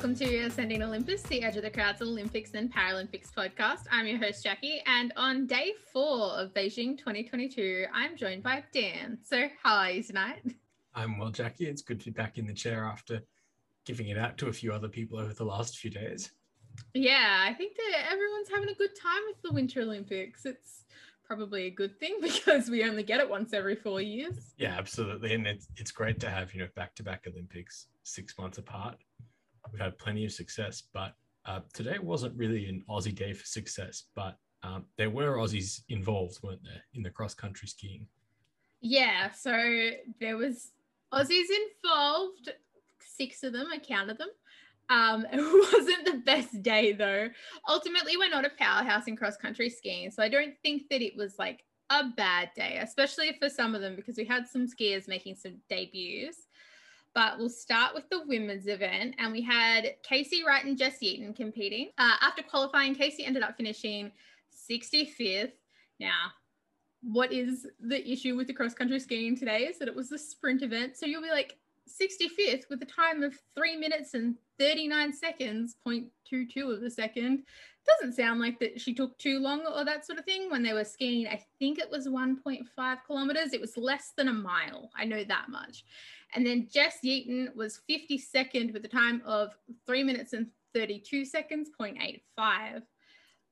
Welcome to Ascending Olympus, the Edge of the Crowds Olympics and Paralympics podcast. I'm your host, Jackie, and on day four of Beijing 2022, I'm joined by Dan. So, how are you tonight? I'm well, Jackie. It's good to be back in the chair after giving it out to a few other people over the last few days. Yeah, I think that everyone's having a good time with the Winter Olympics. It's probably a good thing because we only get it once every four years. Yeah, absolutely. And it's, it's great to have, you know, back to back Olympics six months apart We've had plenty of success, but uh, today wasn't really an Aussie day for success, but um, there were Aussies involved, weren't there, in the cross country skiing? Yeah, so there was Aussies involved, six of them, I counted them. Um, it wasn't the best day though. Ultimately, we're not a powerhouse in cross country skiing, so I don't think that it was like a bad day, especially for some of them because we had some skiers making some debuts. But we'll start with the women's event. And we had Casey Wright and Jess Yeaton competing. Uh, after qualifying, Casey ended up finishing 65th. Now, what is the issue with the cross country skiing today is that it was a sprint event. So you'll be like 65th with a time of three minutes and 39 seconds, 0.22 of a second. Doesn't sound like that she took too long or that sort of thing when they were skiing. I think it was 1.5 kilometers. It was less than a mile. I know that much. And then Jess Yeaton was 52nd with a time of three minutes and 32 seconds, 0.85.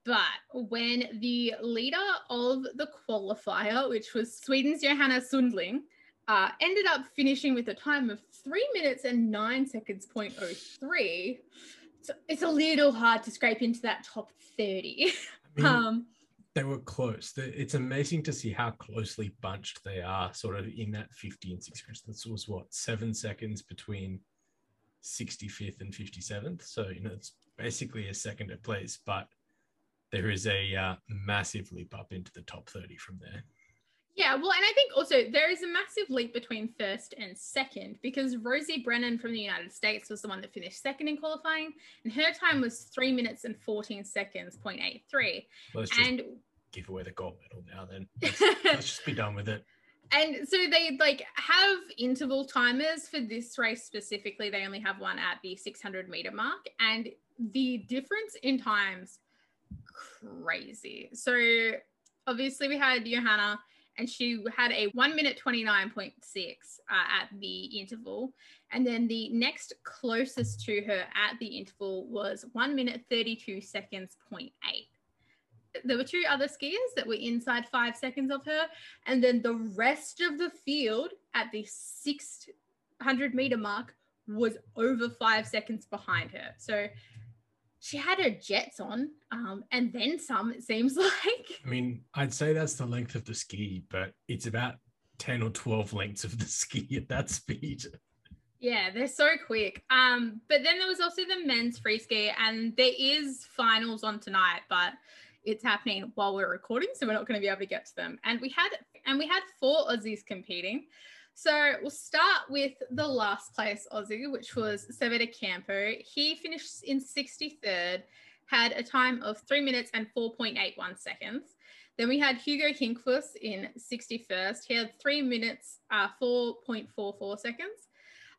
But when the leader of the qualifier, which was Sweden's Johanna Sundling, uh, ended up finishing with a time of three minutes and nine seconds, 0.03, so it's a little hard to scrape into that top 30. I mean, um, they were close. It's amazing to see how closely bunched they are, sort of in that 50 and 60. This was what seven seconds between 65th and 57th. So you know it's basically a second at place, but there is a uh, massive leap up into the top 30 from there. Yeah, well, and I think also there is a massive leap between first and second because Rosie Brennan from the United States was the one that finished second in qualifying, and her time was three minutes and 14 seconds, 0.83. and give away the gold medal now then. Let's, let's just be done with it. And so they like have interval timers for this race specifically. They only have one at the 600 meter mark and the difference in times crazy. So obviously we had johanna and she had a 1 minute 29.6 uh, at the interval and then the next closest to her at the interval was 1 minute 32 seconds 0.8 there were two other skiers that were inside five seconds of her, and then the rest of the field at the 600 meter mark was over five seconds behind her. So she had her jets on, um, and then some. It seems like. I mean, I'd say that's the length of the ski, but it's about ten or twelve lengths of the ski at that speed. Yeah, they're so quick. Um, but then there was also the men's free ski, and there is finals on tonight, but it's happening while we're recording, so we're not going to be able to get to them. And we had and we had four Aussies competing. So we'll start with the last place Aussie, which was Seve de Campo. He finished in 63rd, had a time of three minutes and 4.81 seconds. Then we had Hugo Hinckfuss in 61st. He had three minutes, uh, 4.44 seconds.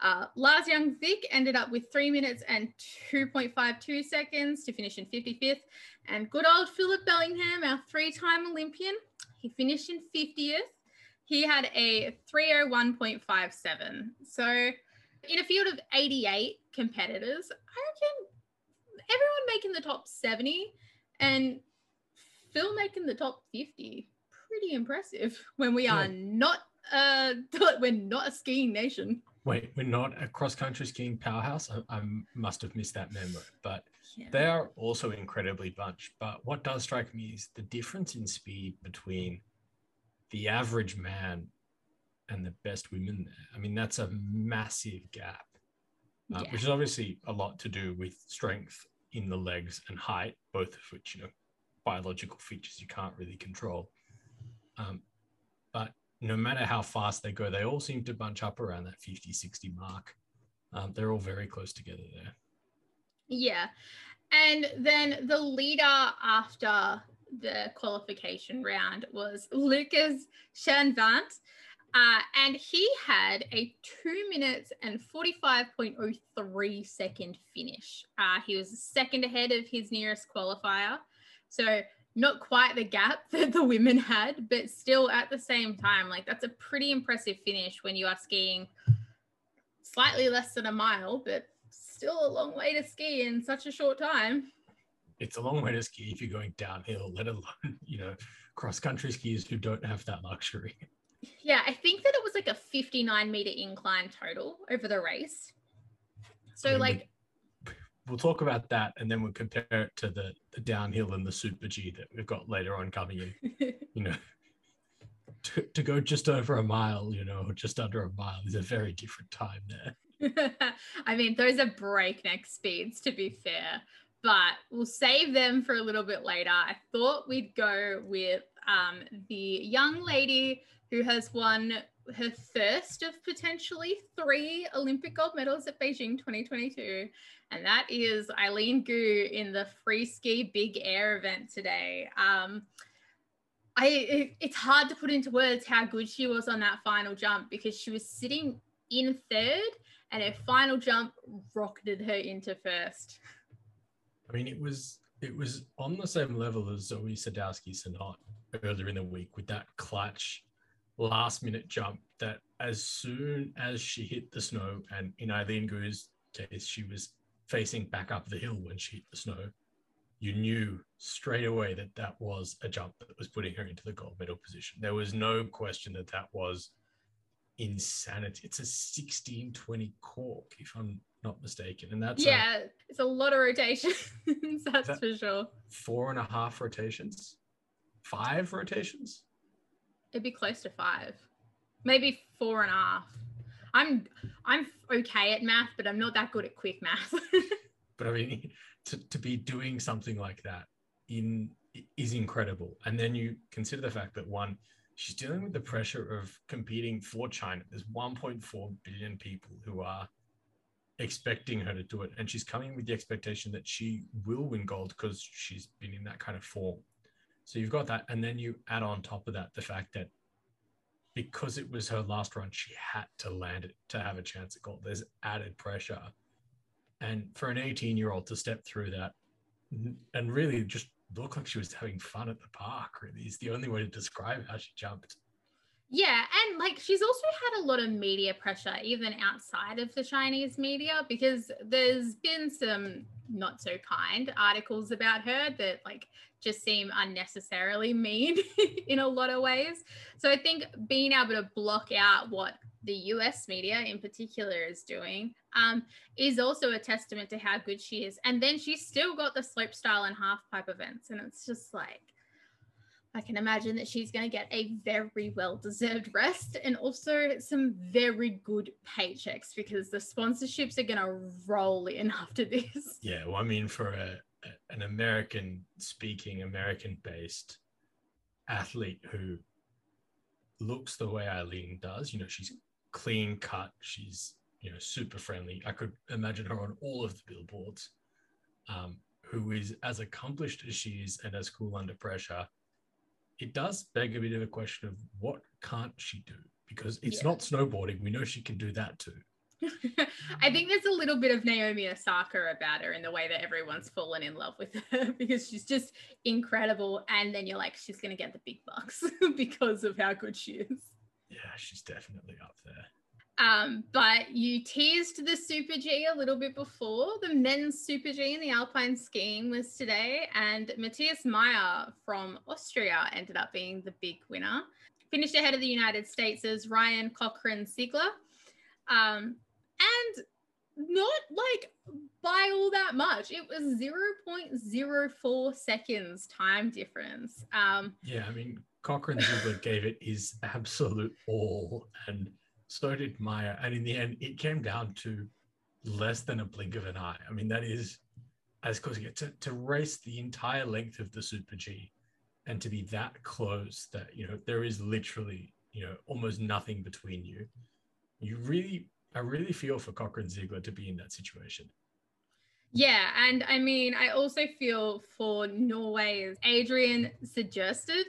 Uh, Lars Young Vik ended up with three minutes and 2.52 seconds to finish in 55th. And good old Philip Bellingham, our three time Olympian, he finished in 50th. He had a 301.57. So, in a field of 88 competitors, I reckon everyone making the top 70 and Phil making the top 50. Pretty impressive when we are yeah. not uh we're not a skiing nation. Wait, we're not a cross country skiing powerhouse. I, I, must have missed that memo, but yeah. they are also incredibly bunched. But what does strike me is the difference in speed between the average man and the best women there. I mean, that's a massive gap, uh, yeah. which is obviously a lot to do with strength in the legs and height, both of which, you know, biological features you can't really control. Um, but no matter how fast they go, they all seem to bunch up around that 50, 60 mark. Um, they're all very close together there. Yeah. And then the leader after the qualification round was Lucas Chanavat. Uh, and he had a two minutes and 45.03 second finish. Uh, he was second ahead of his nearest qualifier. So, not quite the gap that the women had, but still at the same time, like that's a pretty impressive finish when you are skiing slightly less than a mile, but still a long way to ski in such a short time. It's a long way to ski if you're going downhill, let alone, you know, cross country skiers who don't have that luxury. Yeah, I think that it was like a 59 meter incline total over the race. So, I mean, like, we'll talk about that and then we'll compare it to the, the downhill and the super G that we've got later on coming in. you know, to, to go just over a mile, you know, just under a mile is a very different time there. I mean, those are breakneck speeds, to be fair, but we'll save them for a little bit later. I thought we'd go with um, the young lady who has won her first of potentially three Olympic gold medals at Beijing 2022. And that is Eileen Gu in the free ski big air event today. Um, I it, it's hard to put into words how good she was on that final jump because she was sitting in third and her final jump rocketed her into first. I mean, it was it was on the same level as Zoe Sadowski Synnott earlier in the week with that clutch last minute jump that as soon as she hit the snow, and in Eileen Gu's case, she was facing back up the hill when she hit the snow, you knew straight away that that was a jump that was putting her into the gold medal position. There was no question that that was insanity. It's a 1620 cork, if I'm not mistaken. And that's yeah, a, it's a lot of rotations, that's that for sure. Four and a half rotations, five rotations. It'd be close to five, maybe four and a half. I'm I'm okay at math, but I'm not that good at quick math. but I mean, to, to be doing something like that in is incredible. And then you consider the fact that one, she's dealing with the pressure of competing for China. There's 1.4 billion people who are expecting her to do it, and she's coming with the expectation that she will win gold because she's been in that kind of form. So you've got that. And then you add on top of that the fact that because it was her last run, she had to land it to have a chance at gold. There's added pressure. And for an 18 year old to step through that and really just look like she was having fun at the park, really, is the only way to describe how she jumped. Yeah, and like she's also had a lot of media pressure, even outside of the Chinese media, because there's been some not so kind articles about her that like just seem unnecessarily mean in a lot of ways. So I think being able to block out what the US media in particular is doing um, is also a testament to how good she is. And then she's still got the slopestyle and half pipe events. And it's just like, I can imagine that she's going to get a very well deserved rest and also some very good paychecks because the sponsorships are going to roll in after this. Yeah. Well, I mean, for a, an American speaking, American based athlete who looks the way Eileen does, you know, she's clean cut, she's, you know, super friendly. I could imagine her on all of the billboards, um, who is as accomplished as she is and as cool under pressure. It does beg a bit of a question of what can't she do? Because it's yeah. not snowboarding. We know she can do that too. I think there's a little bit of Naomi Osaka about her in the way that everyone's fallen in love with her because she's just incredible. And then you're like, she's going to get the big bucks because of how good she is. Yeah, she's definitely up there. Um, but you teased the Super G a little bit before. The men's Super G in the Alpine skiing was today, and Matthias Mayer from Austria ended up being the big winner. Finished ahead of the United States as Ryan Cochran-Siegle. Um, and not like by all that much. It was 0.04 seconds time difference. Um, yeah, I mean, Cochran-Siegle gave it his absolute all, and so did Mayer. And in the end, it came down to less than a blink of an eye. I mean, that is as close to, to race the entire length of the Super G and to be that close that, you know, there is literally, you know, almost nothing between you. You really I really feel for Cochran-Siegle to be in that situation. Yeah, and I mean, I also feel for Norway's Adrian Sejersted.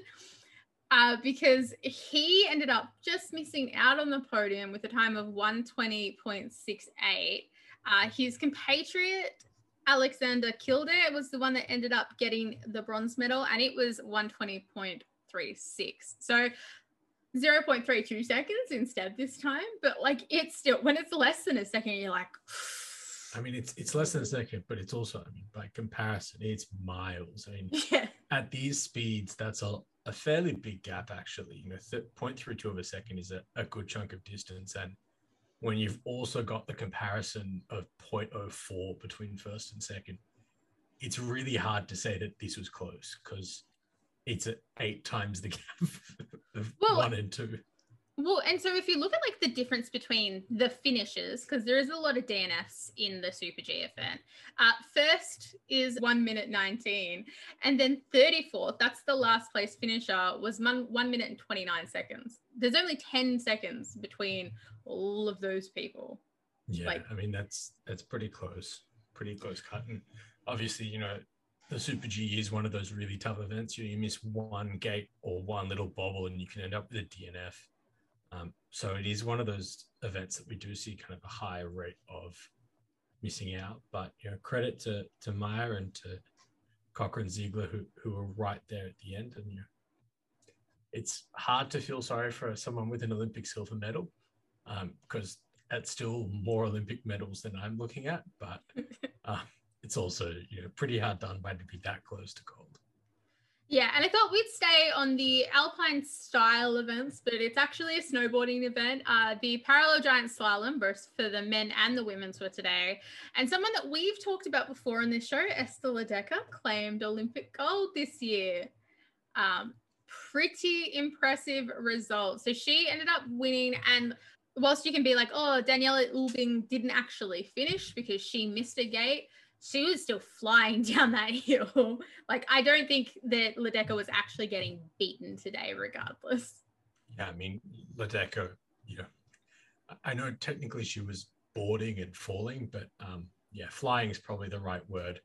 Uh, because he ended up just missing out on the podium with a time of 120.68. Uh, his compatriot Alexander Kilde was the one that ended up getting the bronze medal, and it was 120.36. So 0.32 seconds instead this time. But like it's still when it's less than a second, you're like I mean, it's it's less than a second, but it's also, I mean, by comparison, it's miles. I mean, yeah. at these speeds, that's a, a fairly big gap, actually. You know, th- 0.32 of a second is a, a good chunk of distance. And when you've also got the comparison of 0.04 between first and second, it's really hard to say that this was close because it's at eight times the gap of well, one and two. Well, and so if you look at like the difference between the finishes, because there is a lot of DNFs in the Super G event. Uh, first is one minute 19, and then 34th, that's the last place finisher, was one, one minute and 29 seconds. There's only 10 seconds between all of those people. Yeah, like, I mean that's that's pretty close, pretty close cut. And obviously, you know, the Super G is one of those really tough events. You, you miss one gate or one little bobble, and you can end up with a DNF. Um, so it is one of those events that we do see kind of a higher rate of missing out. But you know, credit to to Mayer and to Cochran-Siegle who who were right there at the end. And you know, it's hard to feel sorry for someone with an Olympic silver medal because um, that's still more Olympic medals than I'm looking at. But uh, it's also you know pretty hard done by to be that close to gold. Yeah, and I thought we'd stay on the alpine style events, but it's actually a snowboarding event. Uh, the parallel giant slalom, both for the men and the women's for today. And someone that we've talked about before on this show, Ester Ledecká, claimed Olympic gold this year. Um, pretty impressive result. So she ended up winning, and whilst you can be like, oh, Daniela Ulbing didn't actually finish because she missed a gate she was still flying down that hill. like I don't think that Ledecká was actually getting beaten today, regardless. Yeah, I mean Ledecká, you know, I know technically she was boarding and falling, but um, yeah, flying is probably the right word.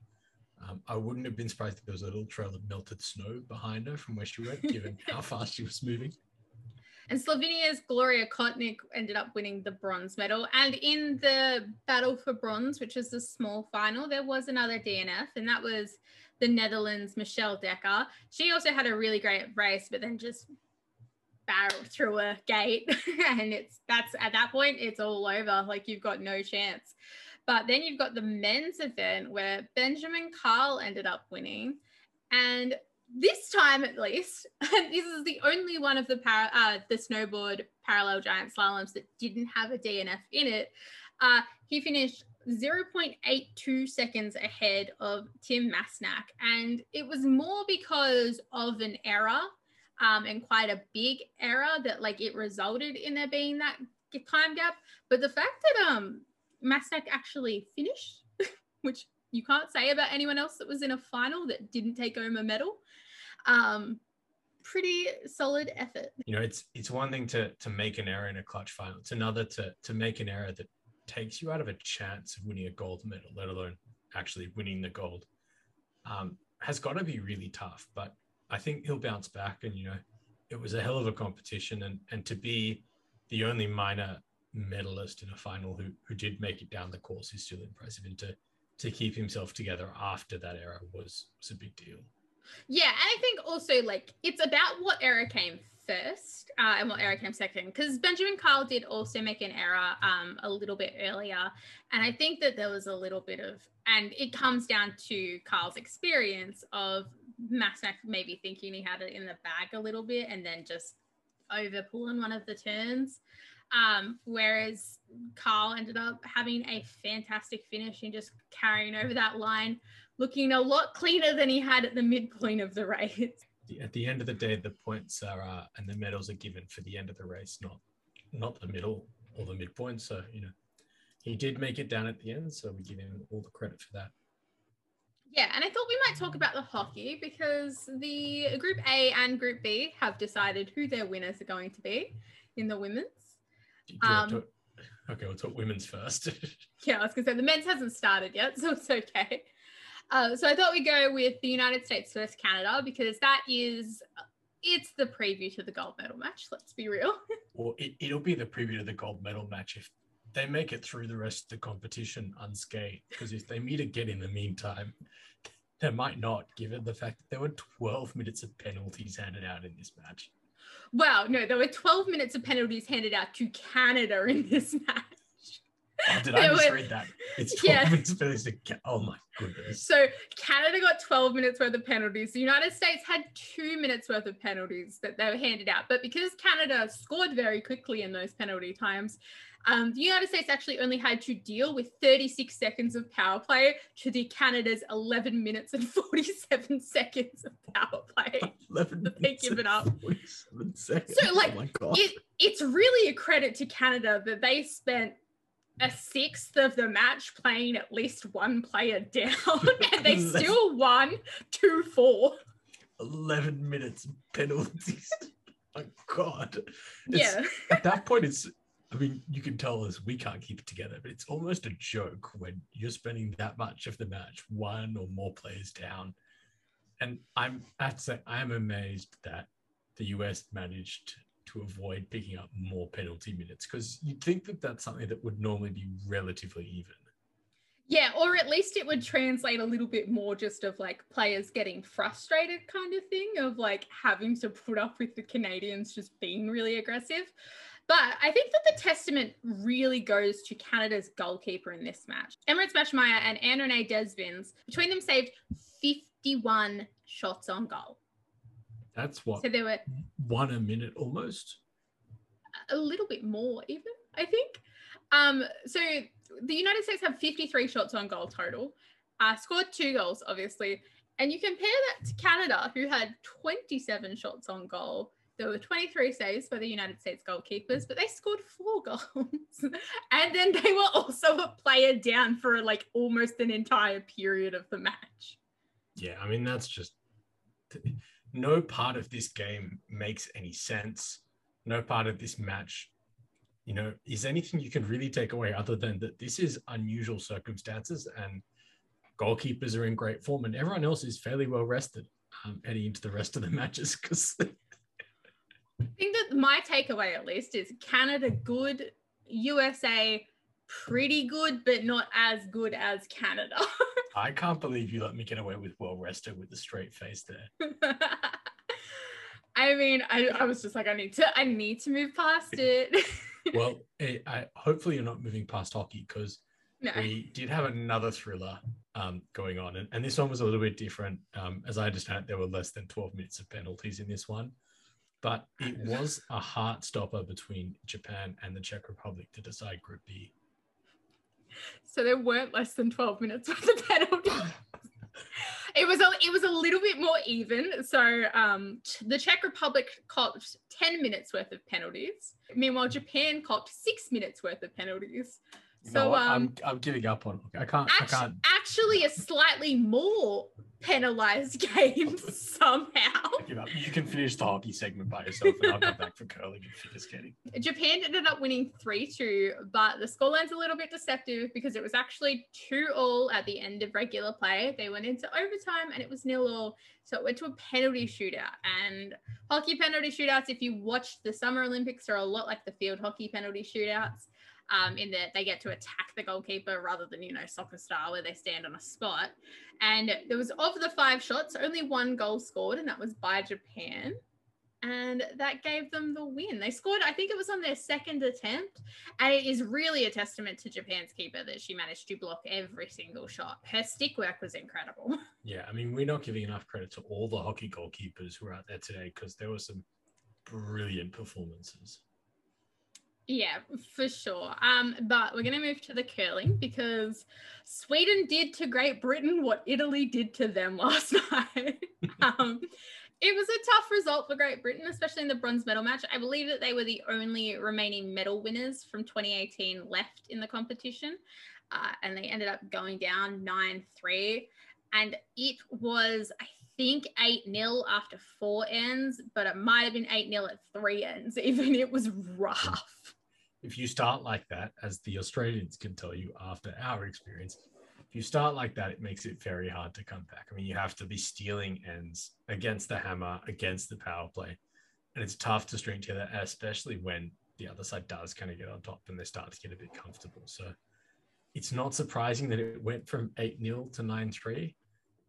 Um, I wouldn't have been surprised if there was a little trail of melted snow behind her from where she went, given how fast she was moving. And Slovenia's Gloria Kotnik ended up winning the bronze medal. And in the battle for bronze, which is the small final, there was another DNF, and that was the Netherlands' Michelle Dekker. She also had a really great race, but then just barreled through a gate. and it's that's at that point, it's all over. Like you've got no chance. But then you've got the men's event where Benjamin Karl ended up winning. And this time at least, this is the only one of the uh, the snowboard parallel giant slaloms that didn't have a DNF in it. Uh, he finished 0.82 seconds ahead of Tim Mastnak, and it was more because of an error um, and quite a big error that like it resulted in there being that time gap. But the fact that um Mastnak actually finished, which you can't say about anyone else that was in a final that didn't take home a medal. Um, pretty solid effort. You know, it's it's one thing to to make an error in a clutch final. It's another to to make an error that takes you out of a chance of winning a gold medal, let alone actually winning the gold. Um, has got to be really tough, but I think he'll bounce back. And you know, it was a hell of a competition, and and to be the only minor medalist in a final who who did make it down the course is still impressive. And to to keep himself together after that era was was a big deal. Yeah, and I think also like it's about what era came first uh, and what era came second because Benjamin Karl did also make an error um, a little bit earlier, and I think that there was a little bit of, and it comes down to Karl's experience of Mastnak maybe thinking he had it in the bag a little bit and then just over pulling one of the turns. Um, whereas Karl ended up having a fantastic finish and just carrying over that line looking a lot cleaner than he had at the midpoint of the race. At the end of the day, the points are uh, and the medals are given for the end of the race, not not the middle or the midpoint. So you know, he did make it down at the end, so we give him all the credit for that. Yeah, and I thought we might talk about the hockey because the Group A and Group B have decided who their winners are going to be in the women's. Um, talk, okay, we'll talk women's first. yeah, I was going to say the men's hasn't started yet, so it's okay. Uh, so I thought we'd go with the United States versus Canada because that is it's the preview to the gold medal match. Let's be real. Well, it, it'll be the preview to the gold medal match if they make it through the rest of the competition unscathed. Because if they meet again in the meantime, they might not, given the fact that there were 12 minutes of penalties handed out in this match. Wow, no, there were 12 minutes of penalties handed out to Canada in this match. Oh, did I misread that? It's 12 yeah. minutes penalties. Oh my goodness. So Canada got 12 minutes worth of penalties. The United States had two minutes worth of penalties that they were handed out. But because Canada scored very quickly in those penalty times, um, the United States actually only had to deal with 36 seconds of power play to the Canada's 11 minutes and 47 seconds of power play. 11 minutes they given up. 47 seconds. So, like, oh it, it's really a credit to Canada that they spent a sixth of the match playing at least one player down, and they still won 2 4. 11 minutes penalties. oh, God. It's, yeah. at that point, it's I mean, you can tell us we can't keep it together, but it's almost a joke when you're spending that much of the match, one or more players down. And I'm, I have to say, I am amazed that the US managed to avoid picking up more penalty minutes because you'd think that that's something that would normally be relatively even. Yeah, or at least it would translate a little bit more just of like players getting frustrated kind of thing of like having to put up with the Canadians just being really aggressive. But I think that the testament really goes to Canada's goalkeeper in this match. Emerance Maschmeyer and Ann-Renée Desbiens, between them saved 51 shots on goal. That's what. So there were one a minute almost. A little bit more, even I think. Um, so the United States have 53 shots on goal total, uh, scored two goals, obviously. And you compare that to Canada, who had 27 shots on goal there were 23 saves by the United States goalkeepers, but they scored four goals. and then they were also a player down for like almost an entire period of the match. Yeah, I mean, that's just no part of this game makes any sense. No part of this match, you know, is anything you can really take away other than that this is unusual circumstances and goalkeepers are in great form and everyone else is fairly well rested um, heading into the rest of the matches because I think that my takeaway, at least, is Canada good, USA pretty good, but not as good as Canada. I can't believe you let me get away with well rested with a straight face there. I mean, I, I was just like, I need to, I need to move past it. well, it, I, hopefully you're not moving past hockey because no. we did have another thriller um, going on, and, and this one was a little bit different. Um, as I understand it, there were less than 12 minutes of penalties in this one but it was a heart stopper between Japan and the Czech Republic to decide Group B. So there weren't less than 12 minutes of the penalty. it was a it was a little bit more even. So um, the Czech Republic copped 10 minutes worth of penalties. Meanwhile, Japan copped six minutes worth of penalties. So no, um, I'm I'm giving up on. It. I can't. Actually, I can't. Actually, a slightly more penalized game somehow. You can finish the hockey segment by yourself, and I'll come back for curling and figure skating. Japan ended up winning three two, but the scoreline's a little bit deceptive because it was actually two all at the end of regular play. They went into overtime and it was nil all, so it went to a penalty shootout. And hockey penalty shootouts, if you watched the Summer Olympics, are a lot like the field hockey penalty shootouts um, in that they get to attack the goalkeeper rather than, you know, soccer style where they stand on a spot. And there was of the five shots, only one goal scored, and that was by Japan. And that gave them the win. They scored, I think it was on their second attempt. And it is really a testament to Japan's keeper that she managed to block every single shot. Her stick work was incredible. Yeah, I mean, we're not giving enough credit to all the hockey goalkeepers who are out there today because there were some brilliant performances. Yeah, for sure. Um, but we're going to move to the curling because Sweden did to Great Britain what Italy did to them last night. um, it was a tough result for Great Britain, especially in the bronze medal match. I believe that they were the only remaining medal winners from 2018 left in the competition. Uh, and they ended up going down 9 3. And it was, I think 8 0 after four ends, but it might have been 8 0 at three ends, even. It was rough if you start like that, as the Australians can tell you after our experience, if you start like that, it makes it very hard to come back. I mean, you have to be stealing ends against the hammer, against the power play. And it's tough to string together, especially when the other side does kind of get on top and they start to get a bit comfortable. So it's not surprising that it went from 8 0 to 9 3.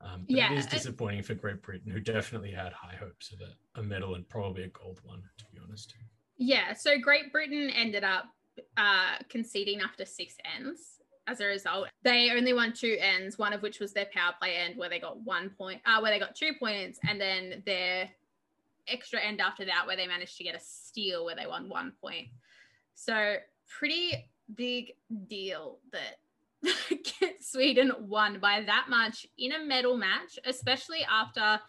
Um, yeah, it is disappointing for Great Britain, who definitely had high hopes of a, a medal and probably a gold one, to be honest. Yeah, so Great Britain ended up uh, conceding after six ends as a result. They only won two ends, one of which was their power play end where they got one point, uh, where they got two points, and then their extra end after that where they managed to get a steal where they won one point. So pretty big deal that Sweden won by that much in a medal match, especially after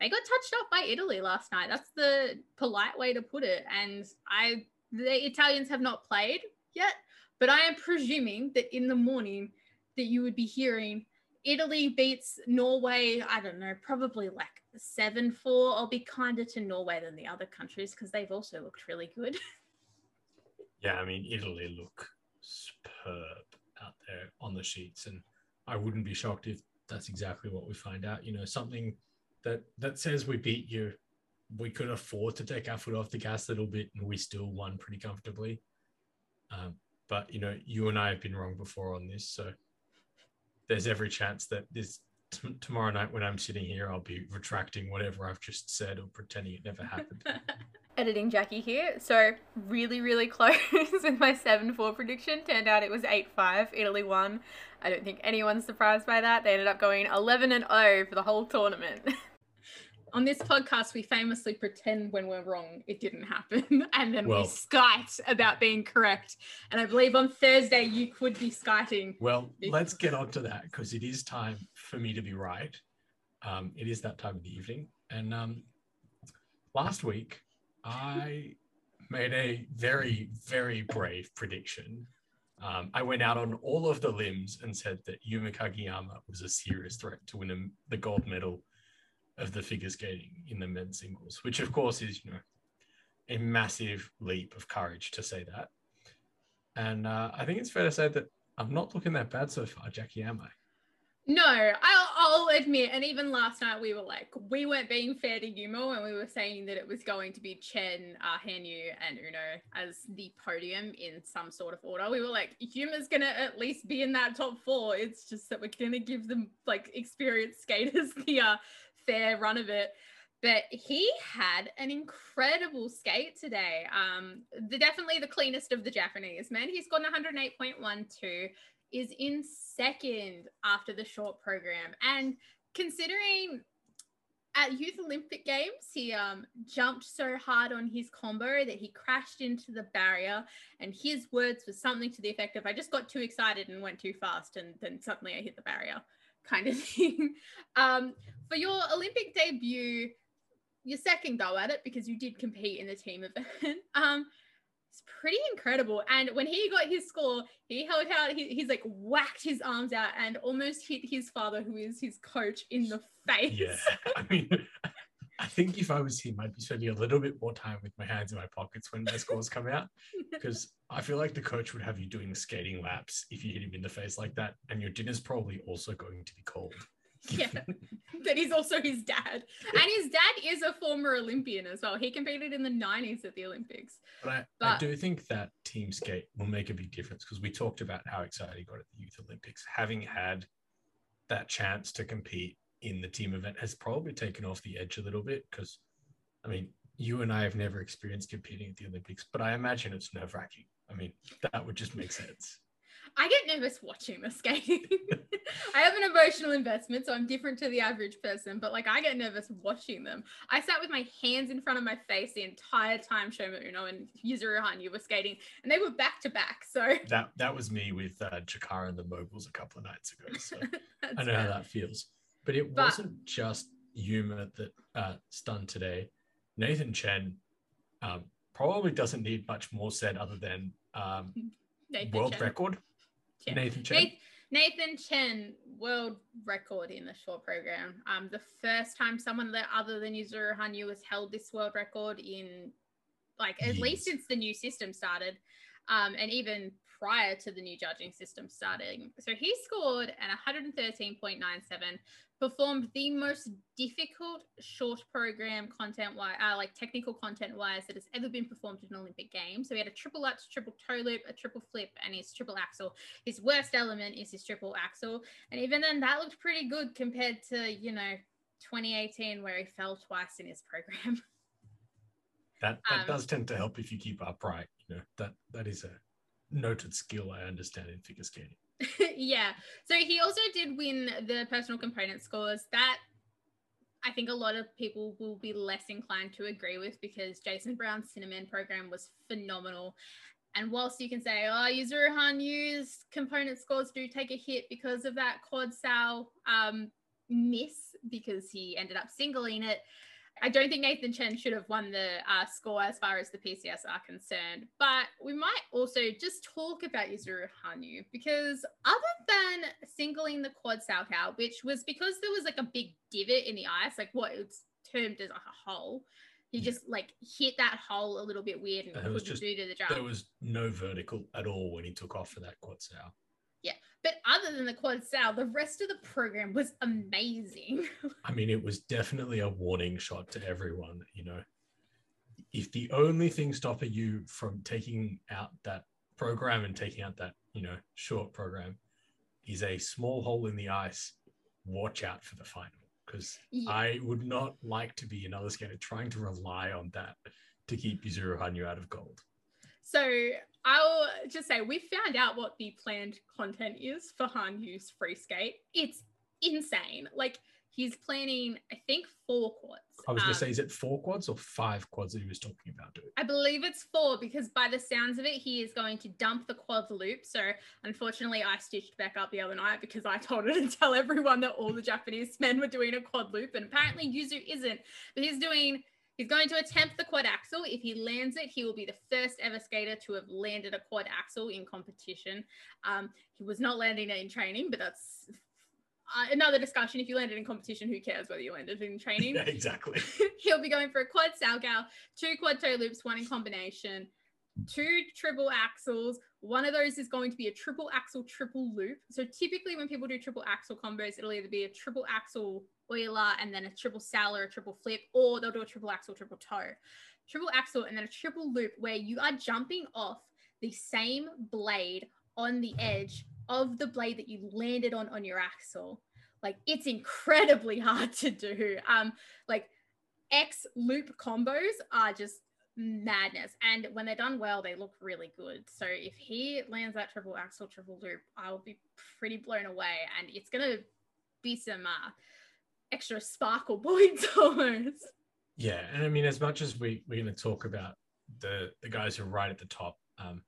they got touched up by Italy last night. That's the polite way to put it. And I the Italians have not played yet, but I am presuming that in the morning that you would be hearing Italy beats Norway, I don't know, probably like 7 4. I'll be kinder to Norway than the other countries because they've also looked really good. yeah, I mean, Italy look superb out there on the sheets. And I wouldn't be shocked if that's exactly what we find out. You know, something that that says we beat you, we could afford to take our foot off the gas a little bit, and we still won pretty comfortably. Um, but you know, you and I have been wrong before on this, so there's every chance that this t- tomorrow night when I'm sitting here, I'll be retracting whatever I've just said or pretending it never happened. Editing Jackie here. So really, really close with my 7-4 prediction. Turned out it was 8-5. Italy won. I don't think anyone's surprised by that. They ended up going 11 and 0 for the whole tournament. on this podcast, we famously pretend when we're wrong it didn't happen, and then well, we skite about being correct. And I believe on Thursday you could be skiting. Well, let's get on to that because it is time for me to be right. Um, it is that time of the evening, and um, last week I made a very, very brave prediction. Um, I went out on all of the limbs and said that Yuma Kagiyama was a serious threat to win the gold medal of the figure skating in the men's singles, which of course is you know a massive leap of courage to say that. And uh, I think it's fair to say that I'm not looking that bad so far, Jackie. Am I? No, I'll, I'll admit, and even last night we were like, we weren't being fair to Yuma and we were saying that it was going to be Chen, uh, Hanyu, and Uno as the podium in some sort of order. We were like, Yuma's going to at least be in that top four. It's just that we're going to give them like experienced skaters the uh, fair run of it. But he had an incredible skate today. Um, the definitely the cleanest of the Japanese men. He's got 108.12, is in second after the short program. And considering at Youth Olympic Games, he um, jumped so hard on his combo that he crashed into the barrier. And his words were something to the effect of, I just got too excited and went too fast. And then suddenly I hit the barrier kind of thing. Um, for your Olympic debut, your second go at it because you did compete in the team event. Um, it's pretty incredible. And when he got his score, he held out, he, he's like whacked his arms out and almost hit his father, who is his coach, in the face. Yeah. I mean, I think if I was him, I'd be spending a little bit more time with my hands in my pockets when my scores come out because I feel like the coach would have you doing skating laps if you hit him in the face like that, and your dinner's probably also going to be cold. yeah, that he's also his dad, and his dad is a former Olympian as well. He competed in the '90s at the Olympics. But I, but I do think that team skate will make a big difference because we talked about how excited he got at the Youth Olympics, having had that chance to compete in the team event has probably taken off the edge a little bit because, I mean, you and I have never experienced competing at the Olympics, but I imagine it's nerve wracking. I mean, that would just make sense. I get nervous watching the skating. I have an emotional investment, so I'm different to the average person, but like I get nervous watching them. I sat with my hands in front of my face the entire time Shoma Uno and Yuzuru Hanyu were skating, and they were back to back. So that that was me with uh, Jakara and the Moguls a couple of nights ago. So I know fair. how that feels. But it but, wasn't just Yuma that uh, stunned today. Nathan Chen um, probably doesn't need much more said other than um, world Chen. record. Yeah. Nathan Chen. Nathan Chen, world record in the short program. Um, the first time someone other than Yuzuru Hanyu has held this world record in like at Years. least since the new system started. um, and even prior to the new judging system starting. So he scored an 113.97, performed the most difficult short program content wise, uh, like technical content wise, that has ever been performed in an Olympic game. So he had a triple lutz, triple toe loop, a triple flip, and his triple axel. His worst element is his triple axel, and even then, that looked pretty good compared to you know 2018 where he fell twice in his program. That that um, does tend to help if you keep upright. You know that that is a noted skill I understand in figure skating. yeah. So he also did win the personal component scores. That I think a lot of people will be less inclined to agree with because Jason Brown's Sinnerman program was phenomenal. And whilst you can say, oh, Yuzuru Hanyu's component scores do take a hit because of that quad sal um, miss because he ended up singling it, I don't think Nathan Chen should have won the uh, score as far as the PCS are concerned. But we might also just talk about Yuzuru Hanyu because other than singling the quad cow, which was because there was like a big divot in the ice, like what it's termed as like a hole. He yeah. just like hit that hole a little bit weird and, and couldn't just, do to the jump. There was no vertical at all when he took off for that quad sow. Yeah. But other than the quad sal, the rest of the program was amazing. I mean, it was definitely a warning shot to everyone. You know, if the only thing stopping you from taking out that program and taking out that, you know, short program is a small hole in the ice, watch out for the final. Because yeah. I would not like to be another skater trying to rely on that to keep Yuzuru Hanyu out of gold. So I'll just say we found out what the planned content is for Hanyu's free skate. It's insane. Like he's planning, I think, four quads. I was going to um, say, is it four quads or five quads that he was talking about doing? I believe it's four because by the sounds of it, he is going to dump the quad loop. So unfortunately, I stitched back up the other night because I told her to tell everyone that all the Japanese men were doing a quad loop, and apparently Yuzu isn't. But he's doing He's going to attempt the quad axel. If he lands it, he will be the first ever skater to have landed a quad axel in competition. Um, he was not landing it in training, but that's uh, another discussion. If you landed in competition, who cares whether you landed in training? Yeah, exactly. He'll be going for a quad salchow, two quad toe loops, one in combination, two triple axels. One of those is going to be a triple axel triple loop. So typically, when people do triple axel combos, it'll either be a triple axel Euler and then a triple sal a triple flip, or they'll do a triple axel, triple toe. Triple axel, and then a triple loop where you are jumping off the same blade on the edge of the blade that you landed on on your axel. Like it's incredibly hard to do. Um, like X loop combos are just madness. And when they're done well, they look really good. So if he lands that triple axel, triple loop, I will be pretty blown away. And it's gonna be some uh, extra sparkle points almost. Yeah, and I mean, as much as we we're going to talk about the the guys who are right at the top, um,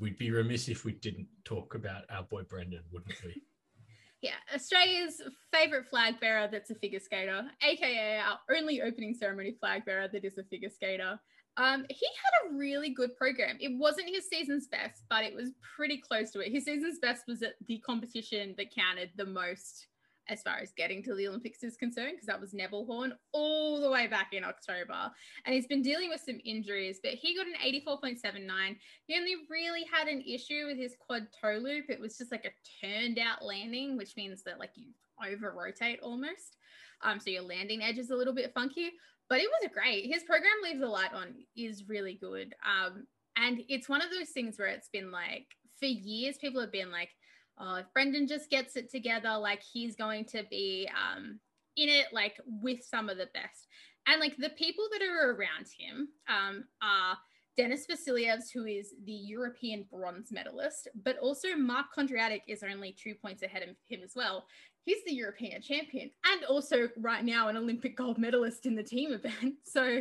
we'd be remiss if we didn't talk about our boy Brendan, wouldn't we? yeah, Australia's favorite flag bearer that's a figure skater, aka our only opening ceremony flag bearer that is a figure skater. Um, he had a really good program. It wasn't his season's best, but it was pretty close to it. His season's best was at the competition that counted the most as far as getting to the Olympics is concerned, because that was Nebelhorn all the way back in October. And he's been dealing with some injuries, but he got an 84.79. He only really had an issue with his quad toe loop. It was just like a turned out landing, which means that like you over rotate almost. Um, so your landing edge is a little bit funky, but it was great. His program Leave the Light On is really good. Um, and it's one of those things where it's been like, for years, people have been like, oh, if Brendan just gets it together, like he's going to be um, in it, like with some of the best. And like the people that are around him um, are Denis Vasilyevs, who is the European bronze medalist, but also Mark Kondratiuk is only two points ahead of him as well. He's the European champion and also right now an Olympic gold medalist in the team event. So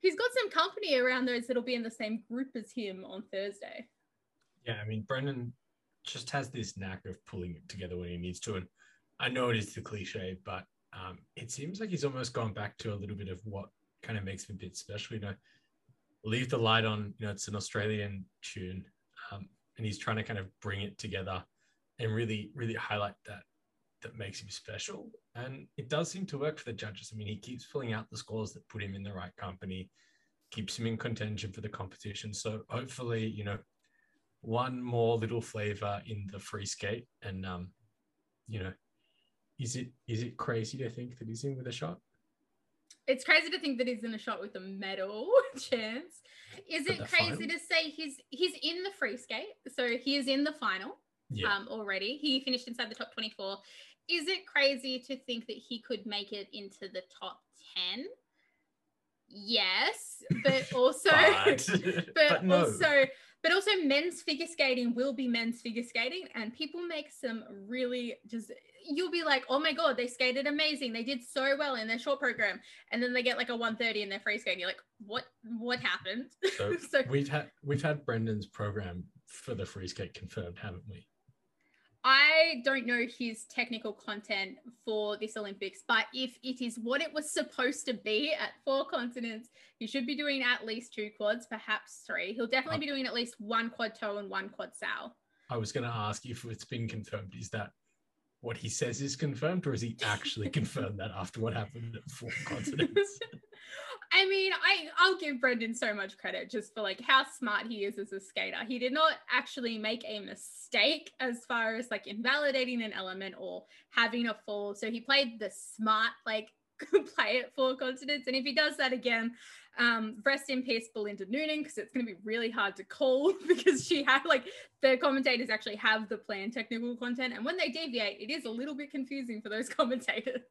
he's got some company around those that'll be in the same group as him on Thursday. Yeah, I mean, Brendan just has this knack of pulling it together when he needs to. And I know it is the cliche, but um, it seems like he's almost gone back to a little bit of what kind of makes him a bit special. You know, leave the light on. You know, it's an Australian tune, um, and he's trying to kind of bring it together and really, really highlight that that makes him special. And it does seem to work for the judges. I mean, he keeps pulling out the scores that put him in the right company, keeps him in contention for the competition. So hopefully, you know, one more little flavor in the free skate, and um, you know, is it is it crazy to think that he's in with a shot? It's crazy to think that he's in a shot with a medal chance. Is it crazy final? to say he's he's in the free skate? So he is in the final Yeah, um, already. He finished inside the top 24. Is it crazy to think that he could make it into the top 10? Yes, but also but, but, but no. also but also men's figure skating will be men's figure skating and people make some really just you'll be like oh my god they skated amazing. They did so well in their short program. And then they get like a 130 in their free skate and you're like what what happened? So so we've had we've had Brendan's program for the free skate confirmed, haven't we? I don't know his technical content for this Olympics, but if it is what it was supposed to be at four continents, he should be doing at least two quads, perhaps three. He'll definitely be doing at least one quad toe and one quad sal. I was going to ask if it's been confirmed. Is that what he says is confirmed, or is he actually confirmed that after what happened at four continents? I mean, I I'll give Brendan so much credit just for like how smart he is as a skater. He did not actually make a mistake as far as like invalidating an element or having a fall. So he played the smart like play at four continents. And if he does that again, um, rest in peace, Belinda Noonan, because it's going to be really hard to call because she had like the commentators actually have the planned technical content, and when they deviate, it is a little bit confusing for those commentators.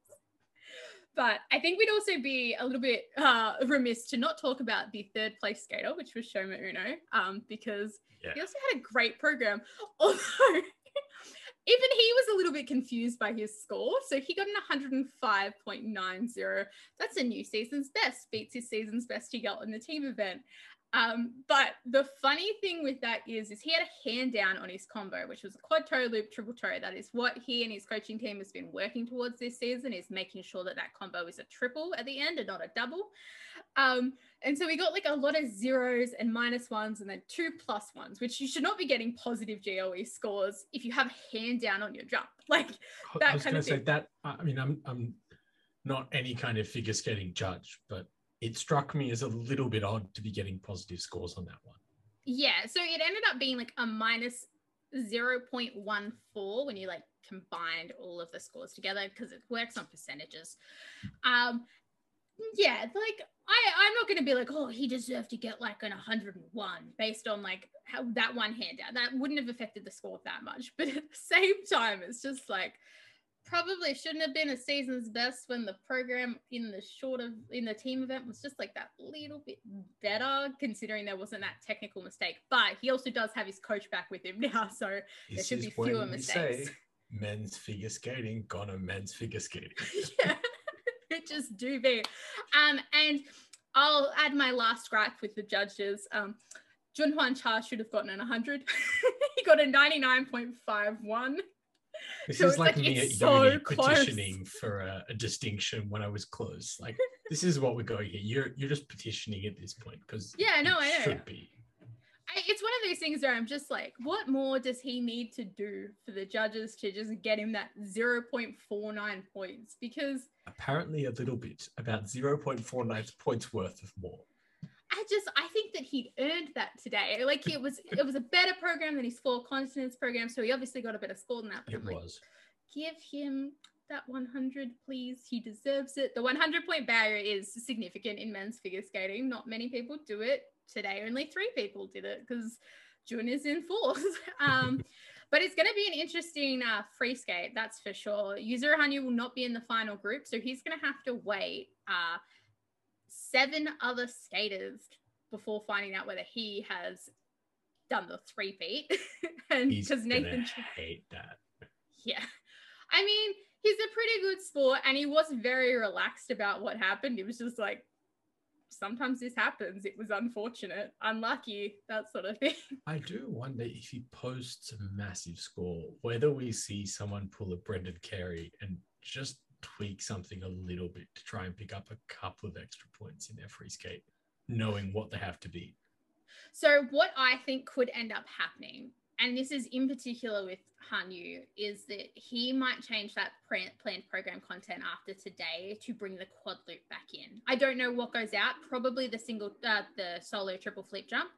But I think we'd also be a little bit uh, remiss to not talk about the third place skater, which was Shoma Uno, um, because Yeah. he also had a great program. Although even he was a little bit confused by his score. So he got an 105.90. That's a new season's best, beats his season's best he got in the team event. Um, but the funny thing with that is, is he had a hand down on his combo, which was a quad toe loop, triple toe. That is what he and his coaching team has been working towards this season, is making sure that that combo is a triple at the end and not a double. Um, and so we got like a lot of zeros and minus ones and then two plus ones, which you should not be getting positive GOE scores if you have a hand down on your jump. Like, That I was kind going of to say that. I mean, I'm I'm not any kind of figure skating judge, but it struck me as a little bit odd to be getting positive scores on that one. yeah. So it ended up being like a minus 0.14 when you like combined all of the scores together because it works on percentages. Um, yeah, like I, I'm not going to be like, oh, he deserved to get like an 101 based on like how that one handout. That wouldn't have affected the score that much. But at the same time, it's just like probably shouldn't have been a season's best when the program in the short of in the team event was just like that little bit better considering there wasn't that technical mistake. But he also does have his coach back with him now, so there should be fewer mistakes. say men's figure skating gone on men's figure skating. yeah, it just do be. Um, and I'll add my last gripe with the judges. Um, Junhwan Cha should have gotten an 100. he got a 99.51. This So is like, like, me at so petitioning for a, a distinction when I was close. Like this is what we're going here. You're you're just petitioning at this point because Yeah, no, I know. should be. I, it's one of those things where I'm just like, what more does he need to do for the judges to just get him that 0.49 points? Because Apparently a little bit, about 0.49 points worth of more. I just I think that he'd earned that today. Like it was it was a better program than his four continents program, so he obviously got a better score than that. But It like, was. give him that 100, please. He deserves it. The 100 point barrier is significant in men's figure skating. Not many people do it today. Only three people did it because June is in fourth. um, but it's going to be an interesting uh, free skate, that's for sure. Yuzuru Hanyu will not be in the final group, so he's going to have to wait uh, seven other skaters before finding out whether he has done the three-peat. and because Nathan hate that. yeah. I mean, he's a pretty good sport and he was very relaxed about what happened. He was just like, sometimes this happens. It was unfortunate, unlucky, that sort of thing. I do wonder if he posts a massive score, whether we see someone pull a Brendan Kerry and just tweak something a little bit to try and pick up a couple of extra points in their free skate, knowing what they have to be. So, what I think could end up happening, and this is in particular with Hanyu, is that he might change that plan- planned program content after today to bring the quad loop back in. I don't know what goes out, probably the single, uh, the solo triple flip jump.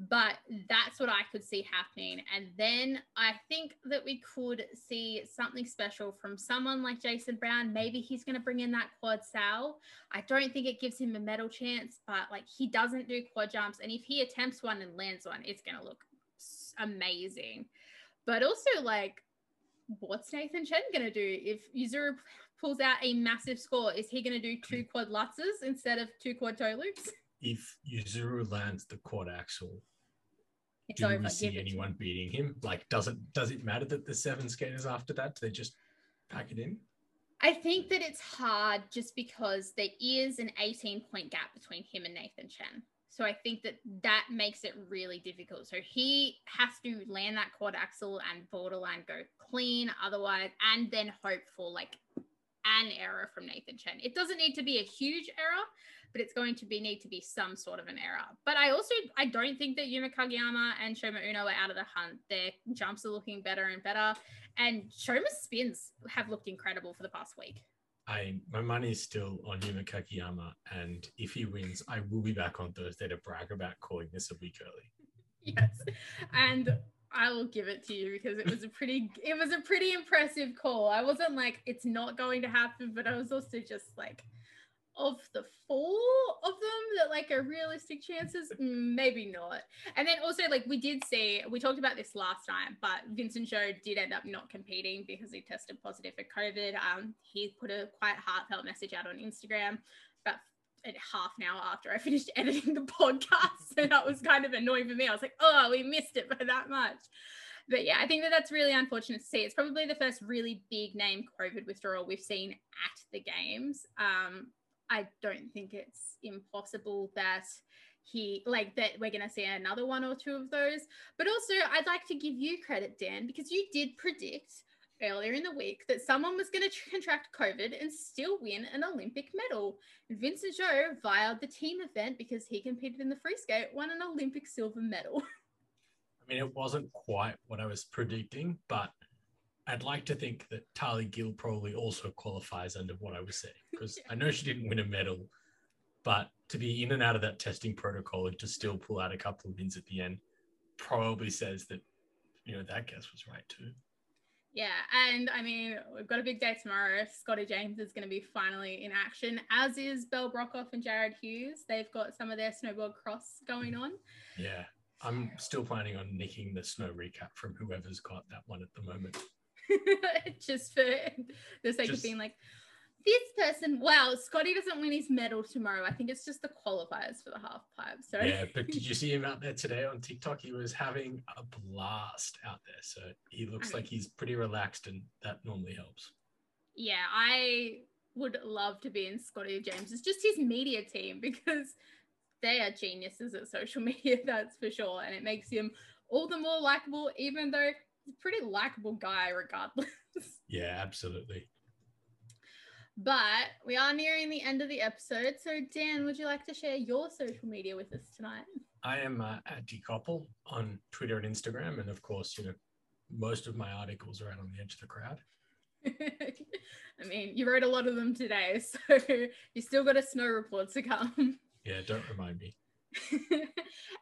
But that's what I could see happening. And then I think that we could see something special from someone like Jason Brown. Maybe he's going to bring in that quad sal. I don't think it gives him a medal chance, but like he doesn't do quad jumps. And if he attempts one and lands one, it's going to look amazing. But also, like, what's Nathan Chen going to do if Yuzuru pulls out a massive score? Is he going to do two quad lutzes instead of two quad toe loops? If Yuzuru lands the quad axel, it's do over. we see anyone beating him? Like, does it does it matter that the seven skaters after that? Do they just pack it in? I think that it's hard just because there is an 18 point gap between him and Nathan Chen. So I think that that makes it really difficult. So he has to land that quad axel and borderline go clean, otherwise, and then hope for like an error from Nathan Chen. It doesn't need to be a huge error, but it's going to be need to be some sort of an error. But I also I don't think that Yuma Kagiyama and Shoma Uno are out of the hunt. Their jumps are looking better and better, and Shoma's spins have looked incredible for the past week. I my money is still on Yuma Kagiyama, and if he wins, I will be back on Thursday to brag about calling this a week early. yes, and I will give it to you because it was a pretty it was a pretty impressive call. I wasn't like it's not going to happen, but I was also just like of the four of them that like are realistic chances? Maybe not. And then also like we did see we talked about this last time but vincent Zhou did end up not competing because he tested positive for covid. Um he put a quite heartfelt message out on instagram about half an hour after i finished editing the podcast So that was kind of annoying for me. I was like oh we missed it by that much. But yeah, I think that that's really unfortunate to see. It's probably the first really big name COVID withdrawal we've seen at the games. Um, I don't think it's impossible that he like that we're going to see another one or two of those. But also, I'd like to give you credit, Dan, because you did predict earlier in the week that someone was going to contract COVID and still win an Olympic medal. And Vincent Zhou, via the team event, because he competed in the free skate, won an Olympic silver medal. I mean, it wasn't quite what I was predicting, but I'd like to think that Tahli Gill probably also qualifies under what I was saying because I know she didn't win a medal, but to be in and out of that testing protocol and to still pull out a couple of wins at the end probably says that you know that guess was right too. Yeah, and I mean we've got a big day tomorrow. Scotty James is going to be finally in action, as is Belle Brockhoff and Jarryd Hughes. They've got some of their snowboard cross going on. Yeah, I'm still planning on nicking the snow recap from whoever's got that one at the moment. just for the sake just, of being like, this person, wow, Scotty doesn't win his medal tomorrow. I think it's just the qualifiers for the half pipe. So yeah, but did you see him out there today on TikTok? He was having a blast out there. So he looks I mean, like he's pretty relaxed, and that normally helps. Yeah, I would love to be in Scotty James. It's just his media team because they are geniuses at social media, that's for sure. And it makes him all the more likable, even though pretty likable guy regardless. Yeah, absolutely. But we are nearing the end of the episode. So, Dan, would you like to share your social media with us tonight? I am uh, at Decoppel on Twitter and Instagram. And of course, you know, most of my articles are out on the edge of the crowd. I mean, you wrote a lot of them today, so you still got a snow report to come. Yeah, don't remind me.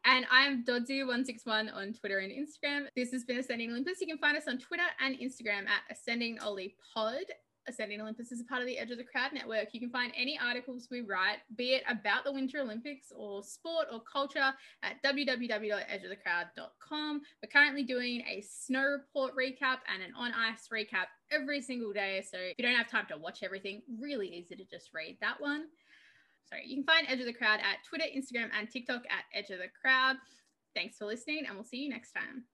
and I'm Dodzu161 on Twitter and Instagram. This has been Ascending Olympus. You can find us on Twitter and Instagram at Ascending Ollie Pod. Ascending Olympus is a part of the Edge of the Crowd network. You can find any articles we write, be it about the Winter Olympics or sport or culture, at www.edgeofthecrowd.com. We're currently doing a snow report recap and an on ice recap every single day. So if you don't have time to watch everything, really easy to just read that one sorry, you can find Edge of the Crowd at Twitter, Instagram, and TikTok at Edge of the Crowd. Thanks for listening, and we'll see you next time.